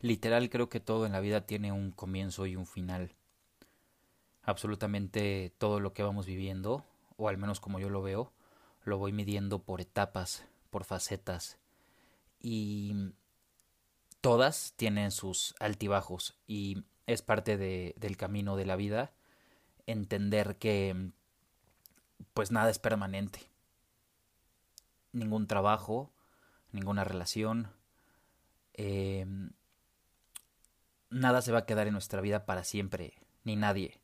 Literal creo que todo en la vida tiene un comienzo y un final. Absolutamente todo lo que vamos viviendo, o al menos como yo lo veo, lo voy midiendo por etapas, por facetas. Y todas tienen sus altibajos y es parte de, del camino de la vida entender que pues nada es permanente. Ningún trabajo, ninguna relación, eh, nada se va a quedar en nuestra vida para siempre, ni nadie.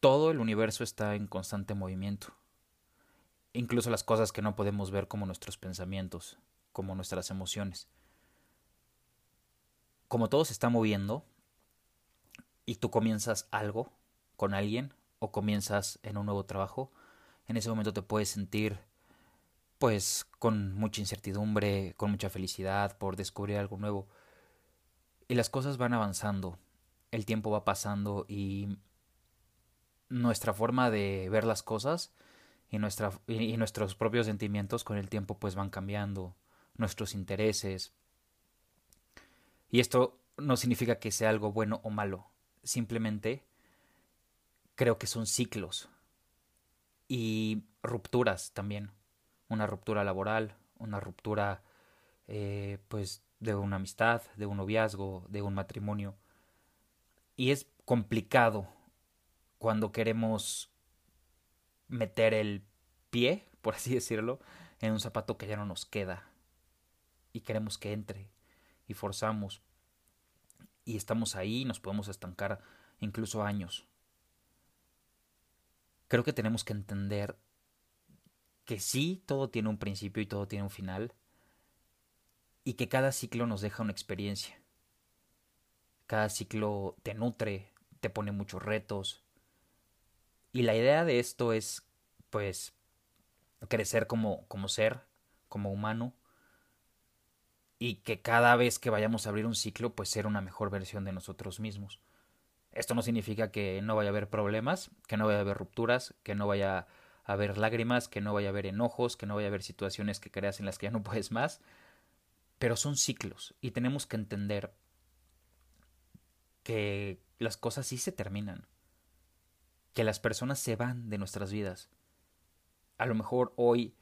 Todo el universo está en constante movimiento. Incluso las cosas que no podemos ver como nuestros pensamientos, como nuestras emociones. Como todo se está moviendo y tú comienzas algo con alguien o comienzas en un nuevo trabajo, en ese momento te puedes sentir pues con mucha incertidumbre, con mucha felicidad por descubrir algo nuevo. Y las cosas van avanzando, el tiempo va pasando y nuestra forma de ver las cosas y, nuestra, y nuestros propios sentimientos con el tiempo pues van cambiando, nuestros intereses. Y esto no significa que sea algo bueno o malo, simplemente creo que son ciclos y rupturas también. Una ruptura laboral, una ruptura eh, pues de una amistad, de un noviazgo, de un matrimonio. Y es complicado cuando queremos meter el pie, por así decirlo, en un zapato que ya no nos queda y queremos que entre y forzamos y estamos ahí y nos podemos estancar incluso años. Creo que tenemos que entender que sí, todo tiene un principio y todo tiene un final y que cada ciclo nos deja una experiencia. Cada ciclo te nutre, te pone muchos retos. Y la idea de esto es, pues, crecer como, como ser, como humano, y que cada vez que vayamos a abrir un ciclo, pues ser una mejor versión de nosotros mismos. Esto no significa que no vaya a haber problemas, que no vaya a haber rupturas, que no vaya a haber lágrimas, que no vaya a haber enojos, que no vaya a haber situaciones que creas en las que ya no puedes más, pero son ciclos y tenemos que entender que las cosas sí se terminan, que las personas se van de nuestras vidas. A lo mejor hoy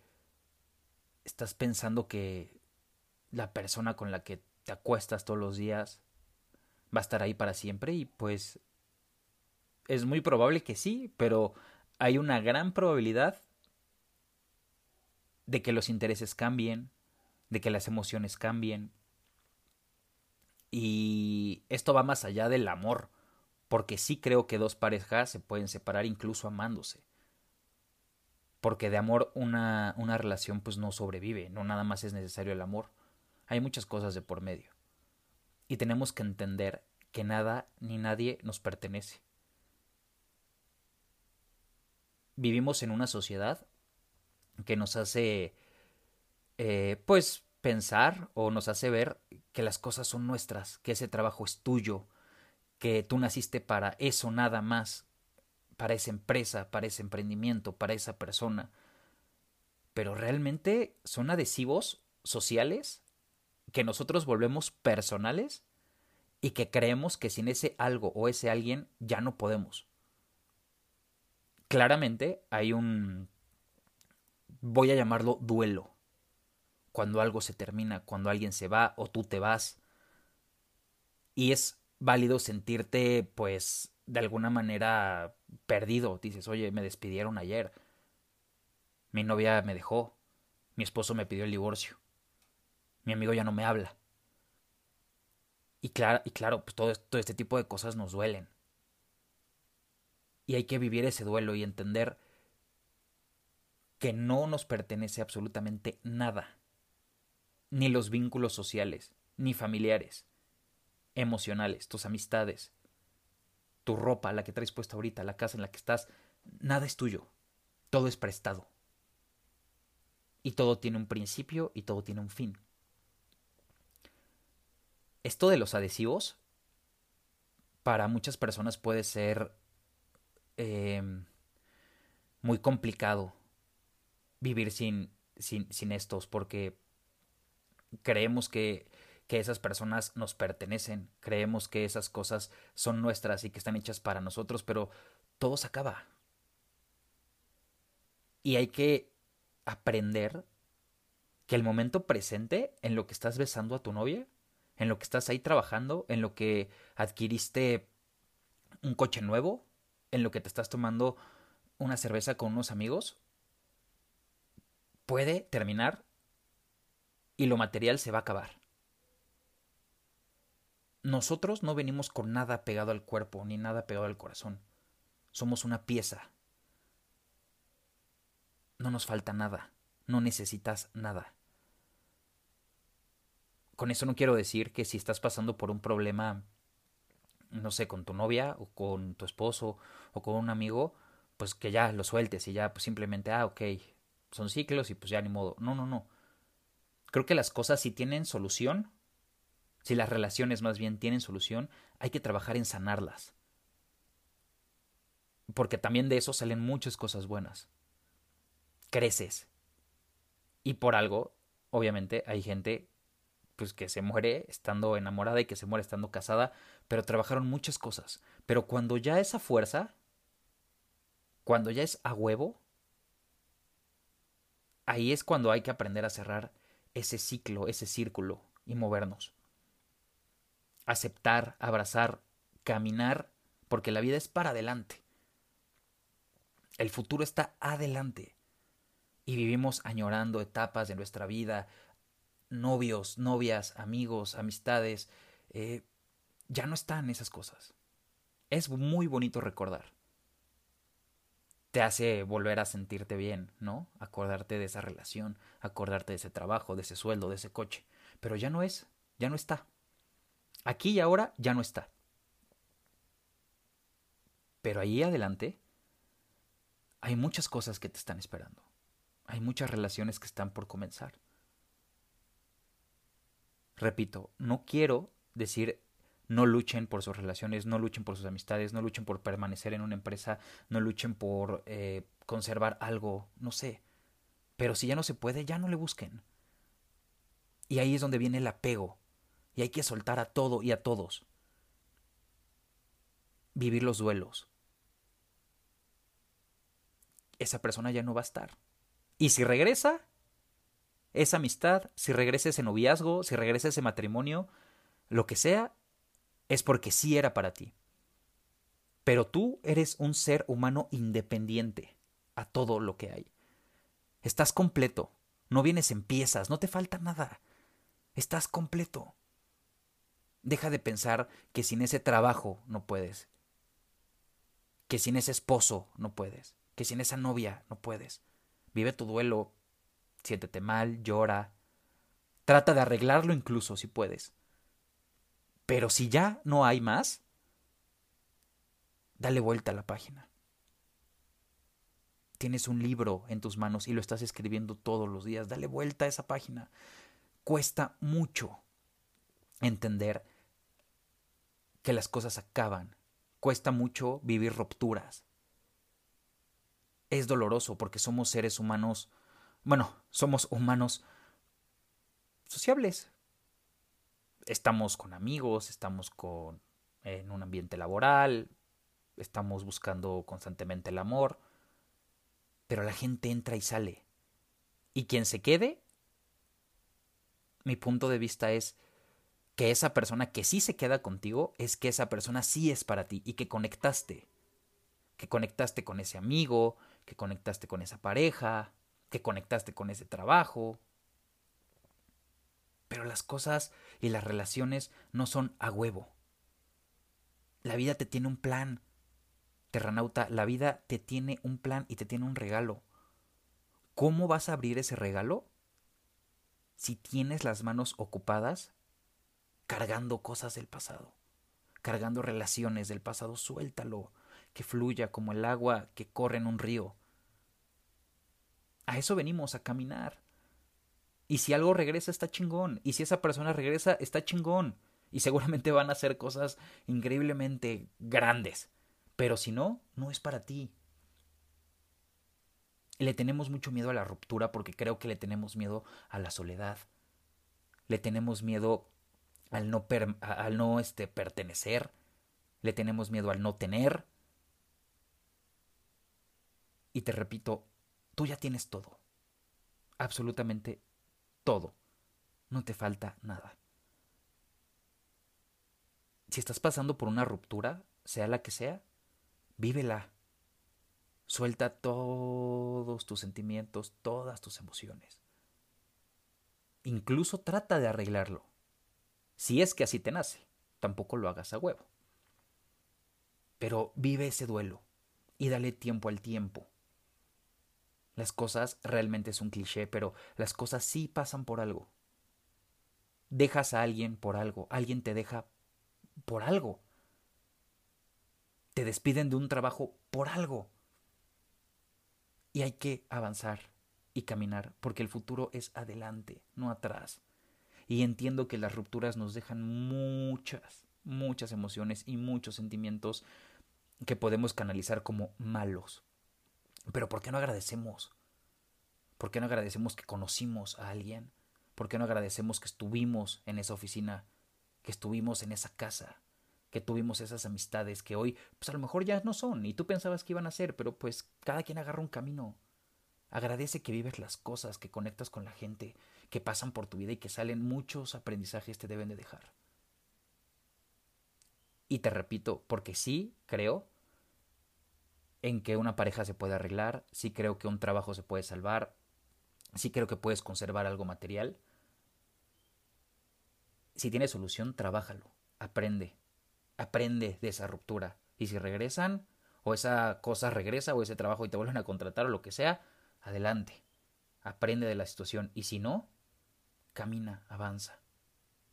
estás pensando que la persona con la que te acuestas todos los días va a estar ahí para siempre y pues es muy probable que sí, pero hay una gran probabilidad de que los intereses cambien, de que las emociones cambien. Y esto va más allá del amor, porque sí creo que dos parejas se pueden separar incluso amándose. Porque de amor una, una relación pues no sobrevive, no nada más es necesario el amor. Hay muchas cosas de por medio. Y tenemos que entender que nada ni nadie nos pertenece. Vivimos en una sociedad que nos hace, eh, pues, pensar o nos hace ver que las cosas son nuestras, que ese trabajo es tuyo, que tú naciste para eso nada más, para esa empresa, para ese emprendimiento, para esa persona. Pero realmente son adhesivos sociales que nosotros volvemos personales y que creemos que sin ese algo o ese alguien ya no podemos. Claramente hay un, voy a llamarlo duelo, cuando algo se termina, cuando alguien se va o tú te vas. Y es válido sentirte, pues, de alguna manera perdido. Dices, oye, me despidieron ayer. Mi novia me dejó. Mi esposo me pidió el divorcio mi amigo ya no me habla. Y claro, y claro pues todo, todo este tipo de cosas nos duelen. Y hay que vivir ese duelo y entender que no nos pertenece absolutamente nada. Ni los vínculos sociales, ni familiares, emocionales, tus amistades, tu ropa, la que traes puesta ahorita, la casa en la que estás, nada es tuyo. Todo es prestado. Y todo tiene un principio y todo tiene un fin esto de los adhesivos para muchas personas puede ser em, muy complicado vivir sin, sin, sin, estos porque creemos que, que esas personas nos pertenecen, creemos que esas cosas son nuestras y que están hechas para nosotros, pero todo se acaba. Y hay que aprender que el momento presente en lo que estás besando a tu novia, en lo que estás ahí trabajando, en lo que adquiriste un coche nuevo, en lo que te estás tomando una cerveza con unos amigos, puede terminar y lo material se va a acabar. Nosotros no venimos con nada pegado al cuerpo ni nada pegado al corazón. Somos una pieza. No nos falta nada. No necesitas nada. Con eso no quiero decir que si estás pasando por un problema, no sé, con tu novia o con tu esposo o con un amigo, pues que ya lo sueltes y ya pues simplemente, ah, ok, son ciclos y pues ya ni modo. No, no, no. Creo que las cosas si tienen solución, si las relaciones más bien tienen solución, hay que trabajar en sanarlas. Porque también de eso salen muchas cosas buenas. Creces. Y por algo, obviamente, hay gente pues que se muere estando enamorada y que se muere estando casada, pero trabajaron muchas cosas. Pero cuando ya esa fuerza, cuando ya es a huevo, ahí es cuando hay que aprender a cerrar ese ciclo, ese círculo y movernos. Aceptar, abrazar, caminar, porque la vida es para adelante. El futuro está adelante. Y vivimos añorando etapas de nuestra vida, novios, novias, amigos, amistades. Eh, ya no están esas cosas. Es muy bonito recordar. Te hace volver a sentirte bien, ¿no? Acordarte de esa relación, acordarte de ese trabajo, de ese sueldo, de ese coche. Pero ya no es, ya no está. Aquí y ahora ya no está. Pero ahí adelante hay muchas cosas que te están esperando. Hay muchas relaciones que están por comenzar. Repito, no quiero decir no luchen por sus relaciones, no luchen por sus amistades, no luchen por permanecer en una empresa, no luchen por eh, conservar algo, no sé. Pero si ya no se puede, ya no le busquen. Y ahí es donde viene el apego. Y hay que soltar a todo y a todos. Vivir los duelos esa persona ya no va a estar. Y si regresa, esa amistad, si regresa ese noviazgo, si regresa ese matrimonio, lo que sea, es porque sí era para ti. Pero tú eres un ser humano independiente a todo lo que hay. Estás completo, no vienes en piezas, no te falta nada. Estás completo. Deja de pensar que sin ese trabajo no puedes, que sin ese esposo no puedes, que sin esa novia no puedes. Vive tu duelo, siéntete mal, llora, trata de arreglarlo incluso si puedes. Pero si ya no hay más, dale vuelta a la página. Tienes un libro en tus manos y lo estás escribiendo todos los días, dale vuelta a esa página. Cuesta mucho entender que las cosas acaban. Cuesta mucho vivir rupturas es doloroso porque somos seres humanos, bueno, somos humanos sociables. Estamos con amigos, estamos con en un ambiente laboral, estamos buscando constantemente el amor, pero la gente entra y sale. Y quien se quede, mi punto de vista es que esa persona que sí se queda contigo es que esa persona sí es para ti y que conectaste. Que conectaste con ese amigo, que conectaste con esa pareja, que conectaste con ese trabajo. Pero las cosas y las relaciones no son a huevo. La vida te tiene un plan. Terranauta, la vida te tiene un plan y te tiene un regalo. ¿Cómo vas a abrir ese regalo? Si tienes las manos ocupadas cargando cosas del pasado, cargando relaciones del pasado, suéltalo, que fluya como el agua que corre en un río. A eso venimos, a caminar. Y si algo regresa, está chingón. Y si esa persona regresa, está chingón. Y seguramente van a hacer cosas increíblemente grandes. Pero si no, no es para ti. Le tenemos mucho miedo a la ruptura porque creo que le tenemos miedo a la soledad. Le tenemos miedo al no, al no este, pertenecer, le tenemos miedo al no tener. Y te repito, tú ya tienes todo, absolutamente todo, no te falta nada. Si estás pasando por una ruptura, sea la que sea, vívela. Suelta todos tus sentimientos, todas tus emociones. Incluso trata de arreglarlo. Si es que así te nace, tampoco lo hagas a huevo. Pero vive ese duelo y dale tiempo al tiempo. Las cosas realmente es un cliché, pero las cosas sí pasan por algo. Dejas a alguien por algo, alguien te deja por algo. Te despiden de un trabajo por algo. Y hay que avanzar y caminar, porque el futuro es adelante, no atrás y entiendo que las rupturas nos dejan muchas, muchas emociones y muchos sentimientos que podemos canalizar como malos. Pero ¿por qué no agradecemos? ¿Por qué no agradecemos que conocimos a alguien? ¿Por qué no agradecemos que estuvimos en esa oficina, que estuvimos en esa casa, que tuvimos esas amistades que hoy pues a lo mejor ya no son y tú pensabas que iban a ser, pero pues cada quien agarra un camino. Agradece que vives las cosas, que conectas con la gente, que pasan por tu vida y que salen muchos aprendizajes te deben de dejar. Y te repito, porque sí creo en que una pareja se puede arreglar, sí creo que un trabajo se puede salvar, sí creo que puedes conservar algo material. Si tienes solución, trabájalo, aprende, aprende de esa ruptura. Y si regresan, o esa cosa regresa, o ese trabajo y te vuelven a contratar, o lo que sea, adelante. Aprende de la situación. Y si no, camina, avanza.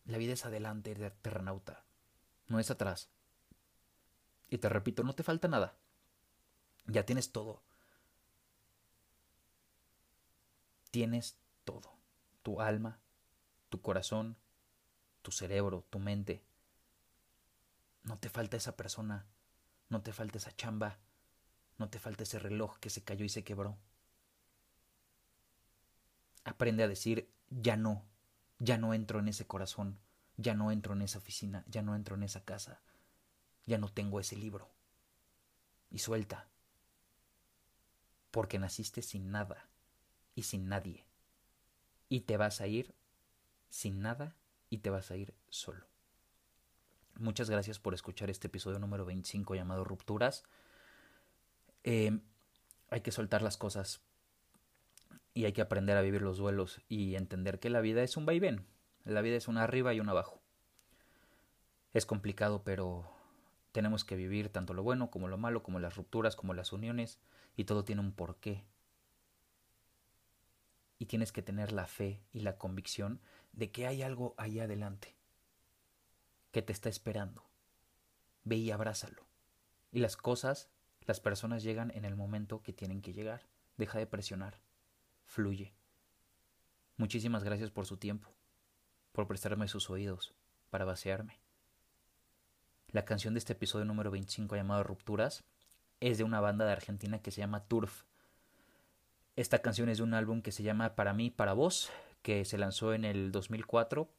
La vida es adelante, terranauta, no es atrás. Y te repito, no te falta nada. Ya tienes todo. Tienes todo. Tu alma, tu corazón, tu cerebro, tu mente. No te falta esa persona, no te falta esa chamba, no te falta ese reloj que se cayó y se quebró. Aprende a decir ya no ya no entro en ese corazón, ya no entro en esa oficina, ya no entro en esa casa, ya no tengo ese libro. Y suelta, porque naciste sin nada y sin nadie, y te vas a ir sin nada y te vas a ir solo. Muchas gracias por escuchar este episodio número 25 llamado Rupturas. Eh, hay que soltar las cosas y hay que aprender a vivir los duelos y entender que la vida es un vaivén. La vida es una arriba y una abajo. Es complicado, pero tenemos que vivir tanto lo bueno como lo malo, como las rupturas, como las uniones, y todo tiene un porqué. Y tienes que tener la fe y la convicción de que hay algo ahí adelante que te está esperando. Ve y abrázalo. Y las cosas, las personas llegan en el momento que tienen que llegar. Deja de presionar fluye. Muchísimas gracias por su tiempo, por prestarme sus oídos, para vaciarme. La canción de este episodio número 25 llamado Rupturas es de una banda de Argentina que se llama Turf. Esta canción es de un álbum que se llama Para mí, para vos, que se lanzó en el 2004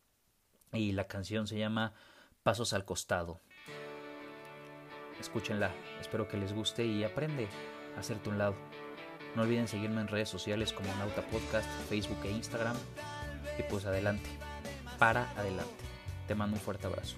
y la canción se llama Pasos al costado. Escúchenla, espero que les guste y aprende a hacerte un lado. No olviden seguirme en redes sociales como Nauta Podcast, Facebook e Instagram. Y pues adelante, para adelante. Te mando un fuerte abrazo.